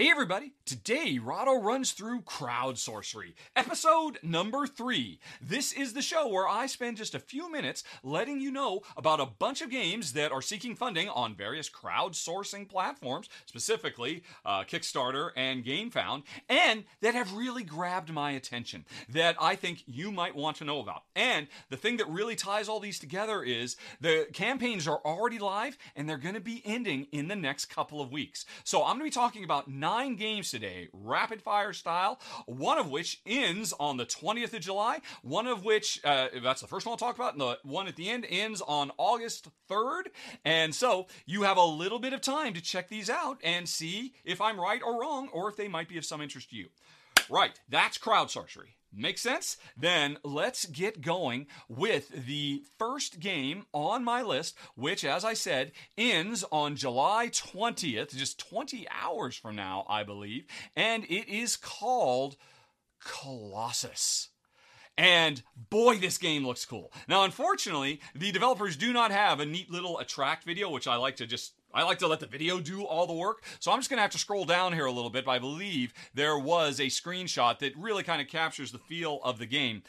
Hey everybody, today Rahdo runs through Crowd Sorcery, episode number three. This is the show where I spend just a few minutes letting you know about a bunch of games that are seeking funding on various crowdsourcing platforms, specifically uh, Kickstarter and GameFound, and that have really grabbed my attention, that I think you might want to know about. And the thing that really ties all these together is the campaigns are already live and they're going to be ending in the next couple of weeks. So I'm going to be talking about nine games today, rapid fire style, one of which ends on the 20th of July, one of which, uh, that's the first one I'll talk about, and the one at the end ends on August 3rd. And so you have a little bit of time to check these out and see if I'm right or wrong, or if they might be of some interest to you. Right, that's crowd sorcery. Make sense? Then let's get going with the first game on my list, which, as I said, ends on July 20th, just 20 hours from now, I believe, and it is called Colossus. And boy, this game looks cool. Now, unfortunately, the developers do not have a neat little attract video, which I like to just I like to let the video do all the work. So I'm just going to have to scroll down here a little bit, but I believe there was a screenshot that really kind of captures the feel of the game.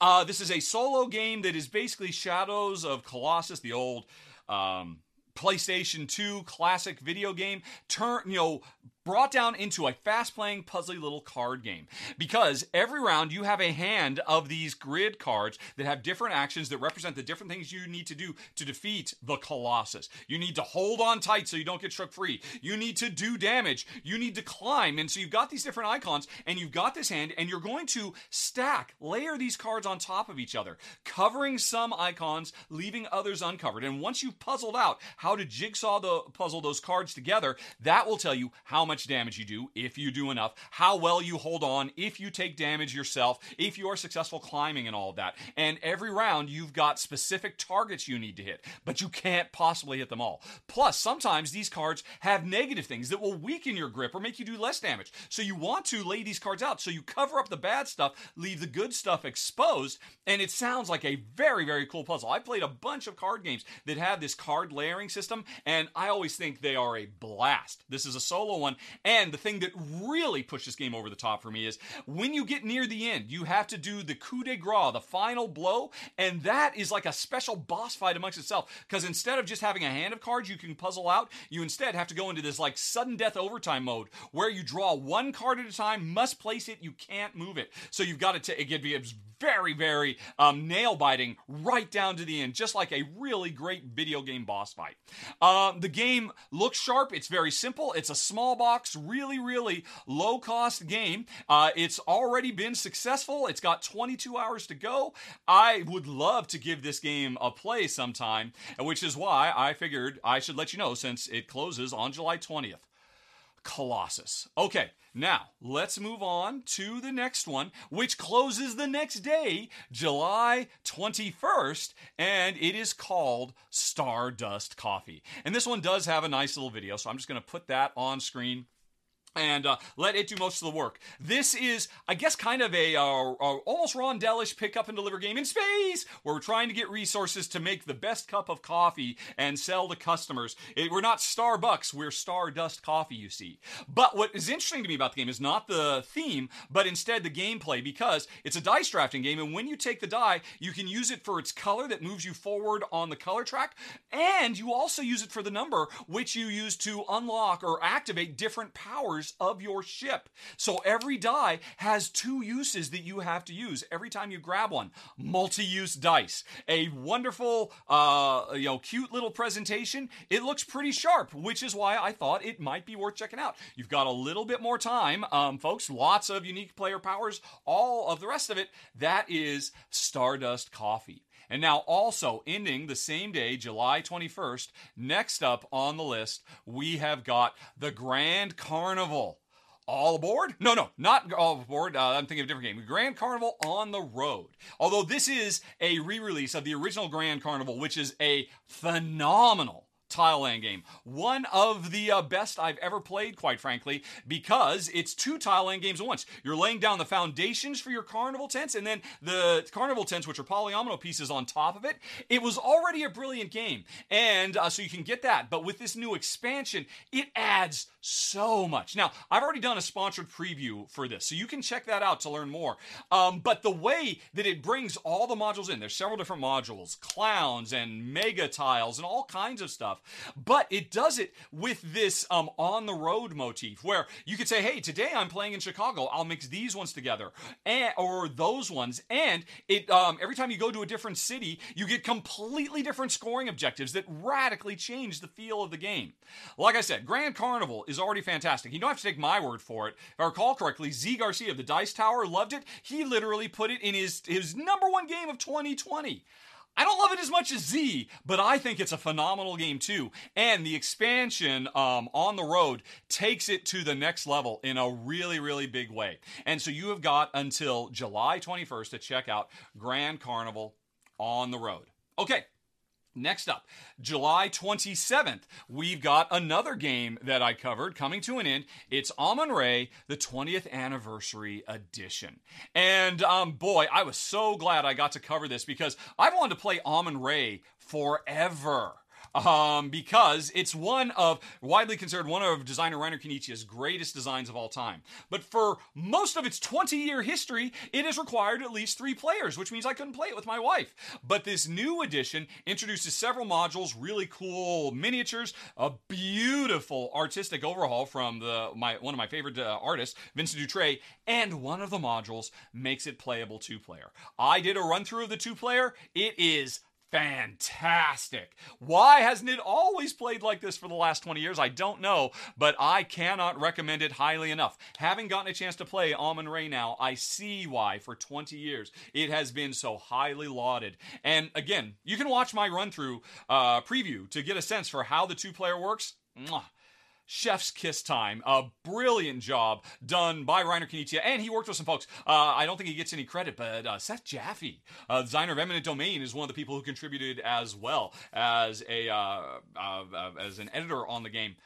Uh, this is a solo game that is basically Shadows of Colossus, the old um, PlayStation 2 classic video game, turn, you know, brought down into a fast playing, puzzly little card game. Because every round you have a hand of these grid cards that have different actions that represent the different things you need to do to defeat the Colossus. You need to hold on tight so you don't get shook free. You need to do damage. You need to climb. And so you've got these different icons and you've got this hand and you're going to stack, layer these cards on top of each other, covering some icons, leaving others uncovered. And once you've puzzled out how to jigsaw the puzzle those cards together, that will tell you how much damage you do, if you do enough, how well you hold on, if you take damage yourself, if you are successful climbing and all of that. And every round, you've got specific targets you need to hit, but you can't possibly hit them all. Plus, sometimes these cards have negative things that will weaken your grip or make you do less damage. So you want to lay these cards out so you cover up the bad stuff, leave the good stuff exposed, and it sounds like a very, very cool puzzle. I played a bunch of card games that have this card layering system, and I always think they are a blast. This is a solo one, and the thing that really pushed this game over the top for me is when you get near the end, you have to do the coup de grace, the final blow, and that is like a special boss fight amongst itself. Because instead of just having a hand of cards you can puzzle out, you instead have to go into this like sudden death overtime mode where you draw one card at a time, must place it, you can't move it. So you've got to take it very, very um, nail biting right down to the end, just like a really great video game boss fight. Uh, the game looks sharp. It's very simple. It's a small really, really low cost game. Uh, it's already been successful. It's got 22 hours to go. I would love to give this game a play sometime, which is why I figured I should let you know since it closes on July 20th. Colossus. Okay, now let's move on to the next one, which closes the next day, July 21st, and it is called Stardust Coffee. And this one does have a nice little video, so I'm just going to put that on screen and uh, let it do most of the work. This is, I guess, kind of a, uh, uh, almost rondelish pick up and deliver game in space, where we're trying to get resources to make the best cup of coffee and sell to customers. It, we're not Starbucks, we're Stardust Coffee, you see. But what is interesting to me about the game is not the theme, but instead the gameplay, because it's a dice drafting game, and when you take the die, you can use it for its color that moves you forward on the color track, and you also use it for the number, which you use to unlock or activate different powers of your ship. So every die has two uses that you have to use every time you grab one. Multi-use dice. A wonderful, uh, you know, cute little presentation. It looks pretty sharp, which is why I thought it might be worth checking out. You've got a little bit more time, um, folks. Lots of unique player powers. All of the rest of it. That is Stardust Coffee. And now, also ending the same day, July 21st, next up on the list, we have got the Grand Carnival. All aboard? No, no, not all aboard. Uh, I'm thinking of a different game. Grand Carnival on the Road. Although this is a re release of the original Grand Carnival, which is a phenomenal tile laying game. One of the uh, best I've ever played, quite frankly, because it's two tile laying games at once. You're laying down the foundations for your carnival tents, and then the carnival tents, which are polyomino pieces on top of it. It was already a brilliant game, and uh, so you can get that. But with this new expansion, it adds so much. Now, I've already done a sponsored preview for this, so you can check that out to learn more. Um, but the way that it brings all the modules in, there's several different modules, clowns and mega tiles and all kinds of stuff. But it does it with this um, on the road motif where you could say, hey, today I'm playing in Chicago. I'll mix these ones together and, or those ones. And it um, every time you go to a different city, you get completely different scoring objectives that radically change the feel of the game. Like I said, Grand Carnival is already fantastic. You don't have to take my word for it. If I recall correctly, Zee Garcia of the Dice Tower loved it. He literally put it in his, his number one game of 2020. I don't love it as much as Zee, but I think it's a phenomenal game too. And the expansion um, on the road takes it to the next level in a really, really big way. And so you have got until July 21st to check out Grand Carnival on the road. Okay, Next up, July 27th, we've got another game that I covered coming to an end. It's Amun-Re, the 20th anniversary edition. And um, boy, I was so glad I got to cover this because I've wanted to play Amun-Re forever um, because it's one of widely considered one of designer Reiner Knizia's greatest designs of all time. But for most of its 20 year history, it has required at least three players, which means I couldn't play it with my wife. But this new edition introduces several modules, really cool miniatures, a beautiful artistic overhaul from the my one of my favorite uh, artists, Vincent Dutrait, and one of the modules makes it playable two player. I did a run through of the two player. It is fantastic. Why hasn't it always played like this for the last 20 years? I don't know, but I cannot recommend it highly enough. Having gotten a chance to play Amun-Re now, I see why for 20 years it has been so highly lauded. And again, you can watch my run through uh, preview to get a sense for how the two player works. Mwah chef's kiss time. A brilliant job done by Reiner Knizia, and he worked with some folks. Uh, I don't think he gets any credit, but uh, Seth Jaffe, uh, designer of Eminent Domain, is one of the people who contributed as well as a uh, uh, uh, as an editor on the game.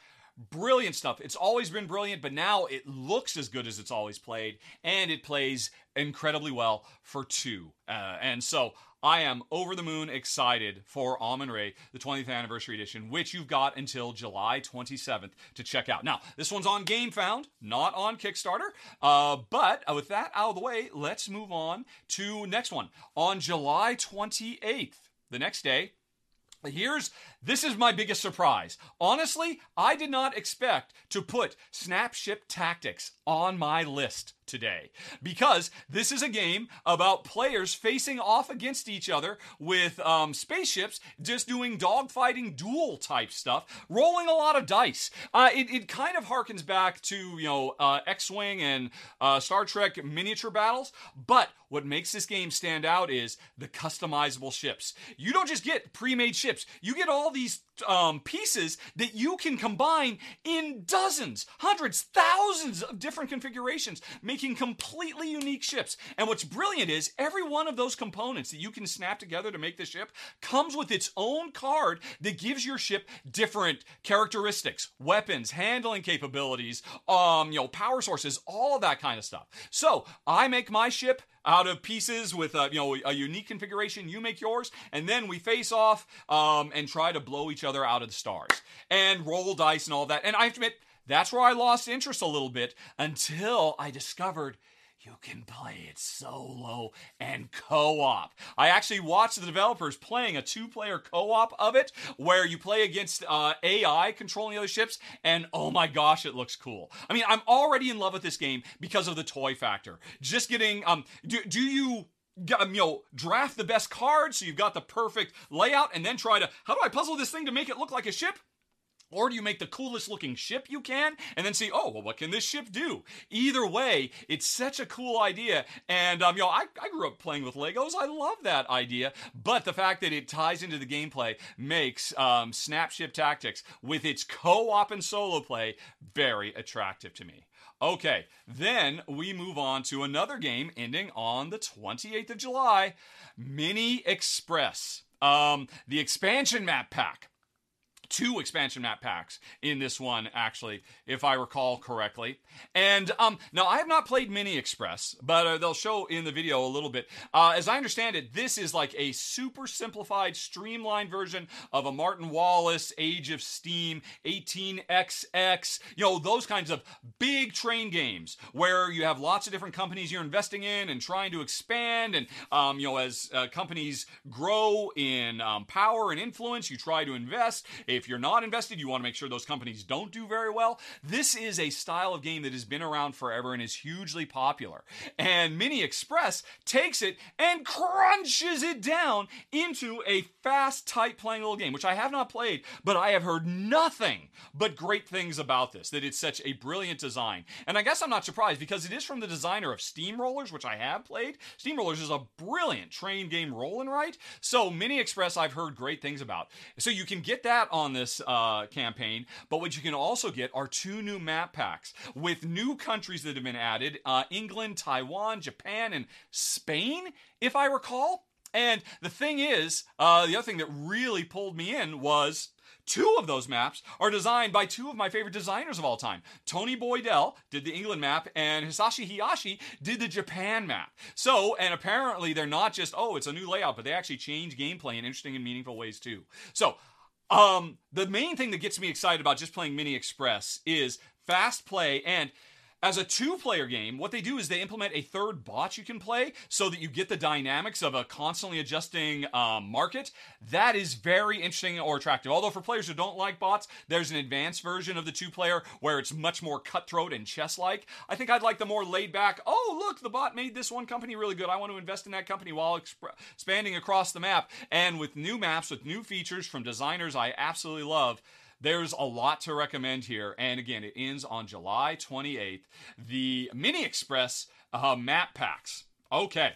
Brilliant stuff. It's always been brilliant, but now it looks as good as it's always played, and it plays incredibly well for two. and so I am over the moon excited for Amun-Re, the 20th anniversary edition, which you've got until July 27th to check out. Now, this one's on GameFound, not on Kickstarter. Uh, but with that out of the way, let's move on to next one. On July 28th, the next day, Here's this is my biggest surprise. Honestly, I did not expect to put Snapship Tactics on my list today because this is a game about players facing off against each other with um, spaceships just doing dogfighting duel type stuff, rolling a lot of dice. Uh, it, it kind of harkens back to, you know, uh, X Wing and uh, Star Trek miniature battles, but what makes this game stand out is the customizable ships. You don't just get pre made ships, you get all these um, pieces that you can combine in dozens, hundreds, thousands of different configurations, making completely unique ships. And what's brilliant is every one of those components that you can snap together to make the ship comes with its own card that gives your ship different characteristics, weapons, handling capabilities, um, you know, power sources, all that kind of stuff. So I make my ship out of pieces with a, you know a unique configuration. You make yours, and then we face off um, and try to blow each other out of the stars and roll dice and all that. And I have to admit, that's where I lost interest a little bit until I discovered you can play it solo and co op. I actually watched the developers playing a two player co op of it where you play against uh, AI controlling the other ships, and oh my gosh, it looks cool. I mean, I'm already in love with this game because of the toy factor. Just getting, um, do, do you you know, draft the best cards so you've got the perfect layout and then try to, how do I puzzle this thing to make it look like a ship? Or do you make the coolest looking ship you can and then see, oh, well, what can this ship do? Either way, it's such a cool idea. And, um, you know, I, I grew up playing with Legos. I love that idea. But the fact that it ties into the gameplay makes um, Snapship Tactics with its co op and solo play very attractive to me. Okay, then we move on to another game ending on the 28th of July Mini Express. Um, the expansion map pack two expansion map packs in this one, actually, if I recall correctly. And um, now I have not played Mini Express, but uh, they'll show in the video a little bit. Uh, as I understand it, this is like a super simplified, streamlined version of a Martin Wallace Age of Steam 18XX, you know, those kinds of big train games where you have lots of different companies you're investing in and trying to expand. And, um, you know, as uh, companies grow in um, power and influence, you try to invest. If you're not invested, you want to make sure those companies don't do very well. This is a style of game that has been around forever and is hugely popular. And Mini Express takes it and crunches it down into a fast, tight playing little game, which I have not played, but I have heard nothing but great things about this, that it's such a brilliant design. And I guess I'm not surprised because it is from the designer of Steamrollers, which I have played. Steamrollers is a brilliant train game roll and write. So Mini Express I've heard great things about. So you can get that on on this uh, campaign, but what you can also get are two new map packs with new countries that have been added uh, England, Taiwan, Japan, and Spain, if I recall. And the thing is, uh, the other thing that really pulled me in was Two of those maps are designed by two of my favorite designers of all time. Tony Boydell did the England map, and Hisashi Hayashi did the Japan map. So, and apparently they're not just, oh, it's a new layout, but they actually change gameplay in interesting and meaningful ways too. So, um, the main thing that gets me excited about just playing Mini Express is fast play and as a two player game, what they do is they implement a third bot you can play so that you get the dynamics of a constantly adjusting um, market. That is very interesting or attractive. Although, for players who don't like bots, there's an advanced version of the two player where it's much more cutthroat and chess like. I think I'd like the more laid back, oh, look, the bot made this one company really good. I want to invest in that company while exp- expanding across the map. And with new maps, with new features from designers I absolutely love. There's a lot to recommend here. And again, it ends on July 28th. The Mini Express uh, map packs. Okay.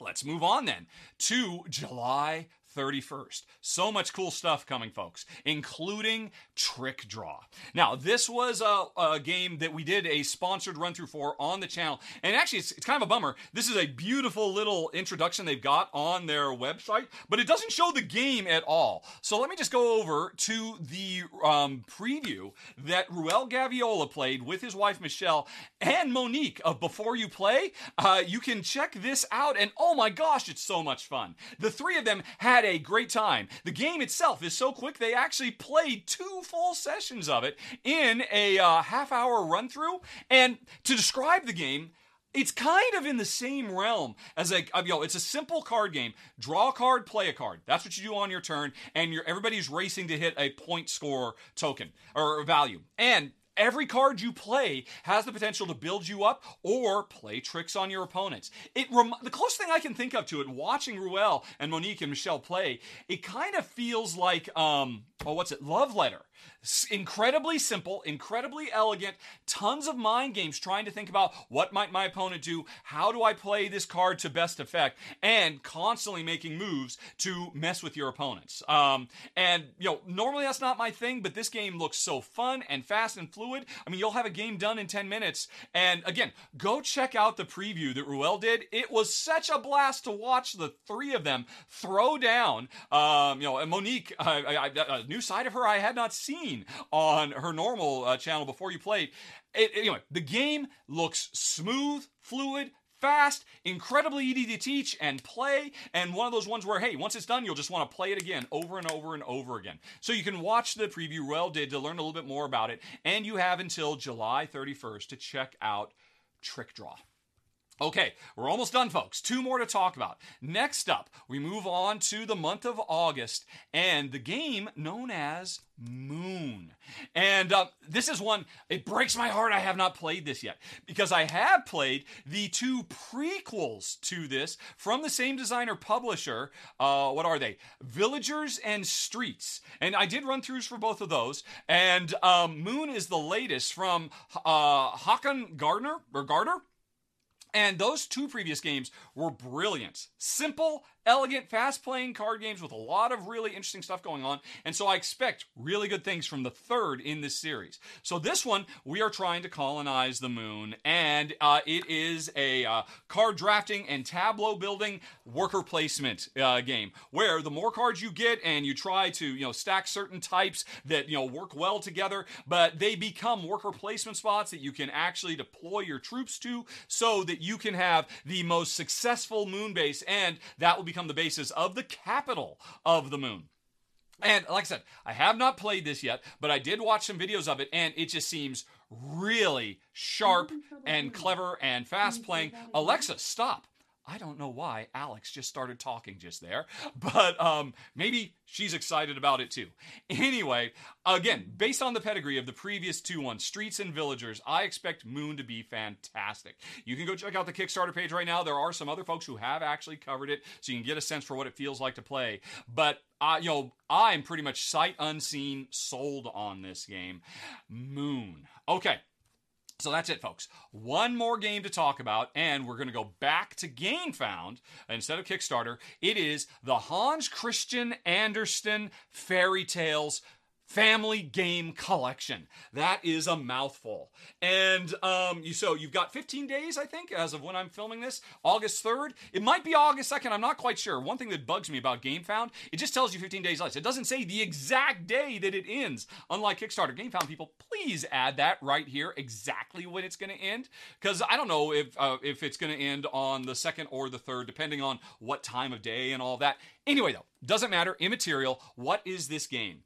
Let's move on then to July 31st. So much cool stuff coming, folks, including Trick Draw. Now, this was a, a, game that we did a sponsored run through for on the channel. And actually, it's, it's, kind of a bummer. This is a beautiful little introduction they've got on their website, but it doesn't show the game at all. So let me just go over to the um, preview that Ruel Gaviola played with his wife Michelle and Monique of Before You Play. Uh, you can check this out, and oh my gosh, it's so much fun. The three of them had a great time. The game itself is so quick, they actually played two full sessions of it in a uh, half hour run through. And to describe the game, it's kind of in the same realm as like you know it's a simple card game draw a card play a card that's what you do on your turn and you're everybody's racing to hit a point score token or value and Every card you play has the potential to build you up or play tricks on your opponents. It rem- the closest thing I can think of to it, watching Ruel and Monique and Michelle play, it kind of feels like um, oh, what's it? Love Letter incredibly simple, incredibly elegant, tons of mind games trying to think about what might my opponent do, how do I play this card to best effect, and constantly making moves to mess with your opponents. Um, and you know, normally that's not my thing, but this game looks so fun and fast and fluid. I mean, you'll have a game done in 10 minutes. And again, go check out the preview that Ruel did. It was such a blast to watch the three of them throw down. Um, you know, and Monique, uh, I, I, a new side of her I had not seen seen on her normal uh, channel before you played. It, anyway, the game looks smooth, fluid, fast, incredibly easy to teach and play, and one of those ones where, hey, once it's done, you'll just want to play it again over and over and over again. So you can watch the preview Ruel did to learn a little bit more about it, and you have until July 31st to check out Trick Draw. Okay, we're almost done, folks. Two more to talk about. Next up, we move on to the month of August and the game known as Moon. And uh, this is one, it breaks my heart I have not played this yet because I have played the two prequels to this from the same designer publisher. Uh, what are they? Villagers and Streets. And I did run throughs for both of those. And um, Moon is the latest from uh, Haakon Gaarder, or Gardner? And those two previous games were brilliant. Simple elegant, fast playing card games with a lot of really interesting stuff going on. And so I expect really good things from the third in this series. So this one, we are trying to colonize the moon, and uh, it is a uh, card drafting and tableau building worker placement uh, game where the more cards you get and you try to you know stack certain types that you know work well together, but they become worker placement spots that you can actually deploy your troops to, so that you can have the most successful moon base, and that will become the basis of the capital of the moon. And like I said, I have not played this yet, but I did watch some videos of it, and it just seems really sharp and clever and fast playing. Alexa, stop. I don't know why Alex just started talking just there, but um, maybe she's excited about it too. Anyway, again, based on the pedigree of the previous two ones, Streets and Villagers, I expect Moon to be fantastic. You can go check out the Kickstarter page right now. There are some other folks who have actually covered it, so you can get a sense for what it feels like to play. But uh, you know, I'm pretty much sight unseen sold on this game. Moon. Okay. So that's it, folks. One more game to talk about, and we're going to go back to GameFound instead of Kickstarter. It is the Hans Christian Andersen Fairy Tales family game collection. That is a mouthful. And um, you so you've got 15 days, I think, as of when I'm filming this, August 3rd. It might be August 2nd. I'm not quite sure. One thing that bugs me about GameFound, it just tells you 15 days less. It doesn't say the exact day that it ends. Unlike Kickstarter, GameFound people, please add that right here exactly when it's going to end, because I don't know if uh, if it's going to end on the second or the third, depending on what time of day and all that. Anyway, though, doesn't matter, immaterial. What is this game?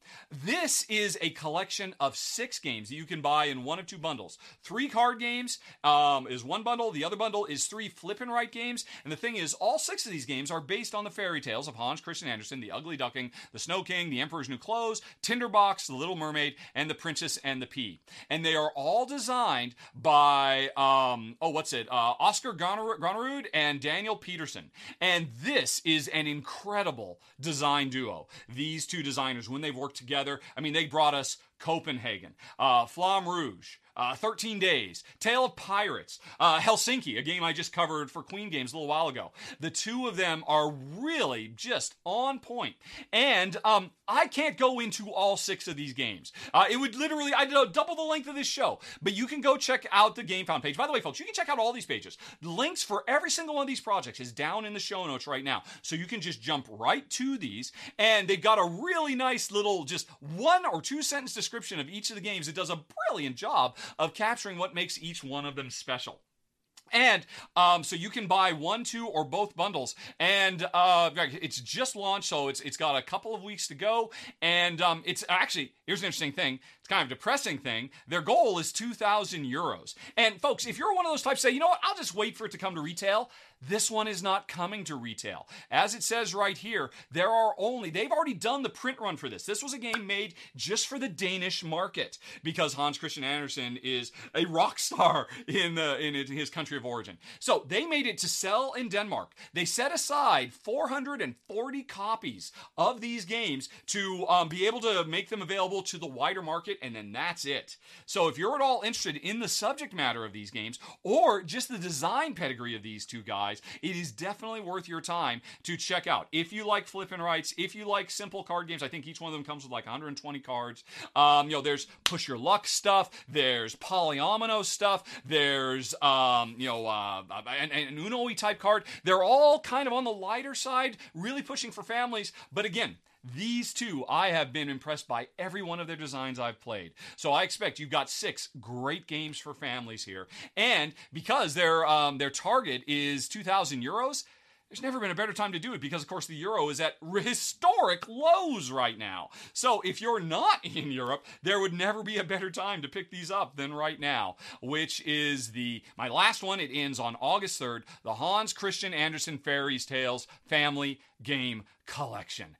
This is a collection of six games that you can buy in one of two bundles. Three card games um, is one bundle, the other bundle is three flip and write games. And the thing is, all six of these games are based on the fairy tales of Hans Christian Andersen, The Ugly Duckling, The Snow King, The Emperor's New Clothes, Tinderbox, The Little Mermaid, and The Princess and the Pea. And they are all designed by, um, oh, what's it? Uh, Asger Granerud and Daniel Pedersen. And this is an incredible design duo. These two designers, when they've worked together, I mean, they brought us Copenhagen, uh, Flamme Rouge, uh, 13 Days, Tale of Pirates, uh, Helsinki, a game I just covered for Queen Games a little while ago. The two of them are really just on point. And um, I can't go into all six of these games. Uh, it would literally, I know, double the length of this show. But you can go check out the GameFound page. By the way, folks, you can check out all these pages. Links for every single one of these projects is down in the show notes right now. So you can just jump right to these. And they've got a really nice little, just one or two sentence description of each of the games. It does a brilliant job of capturing what makes each one of them special. And um, so you can buy one, two, or both bundles. And uh, it's just launched, so it's it's got a couple of weeks to go. And um, it's actually here's an interesting thing. It's kind of depressing thing. Their goal is two thousand euros. And folks, if you're one of those types, say, you know what, I'll just wait for it to come to retail. This one is not coming to retail. As it says right here, there are only, they've already done the print run for this. This was a game made just for the Danish market because Hans Christian Andersen is a rock star in, the, in his country of origin. So they made it to sell in Denmark. They set aside 440 copies of these games to um, be able to make them available to the wider market, and then that's it. So if you're at all interested in the subject matter of these games or just the design pedigree of these two guys, it is definitely worth your time to check out. If you like flip and writes, if you like simple card games, I think each one of them comes with like 120 cards. Um, you know, there's push your luck stuff, there's polyomino stuff, there's um, you know, uh, an, an Uno type card. They're all kind of on the lighter side, really pushing for families. But again, these two, I have been impressed by every one of their designs I've played. So I expect you've got six great games for families here. And because their um, their target is 2,000 euros, there's never been a better time to do it because, of course, the euro is at historic lows right now. So if you're not in Europe, there would never be a better time to pick these up than right now, which is the my last one. It ends on August 3rd, the Hans Christian Andersen Fairy Tales Family Game Collection.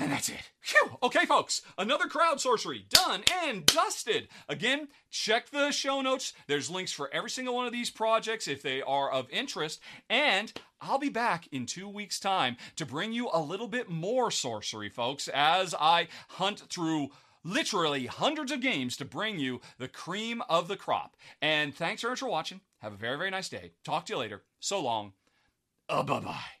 And that's it. Phew. Okay, folks, another crowd sorcery done and dusted. Again, check the show notes. There's links for every single one of these projects if they are of interest. And I'll be back in two weeks' time to bring you a little bit more sorcery, folks, as I hunt through literally hundreds of games to bring you the cream of the crop. And thanks very much for watching. Have a very, very nice day. Talk to you later. So long. Uh, bye bye.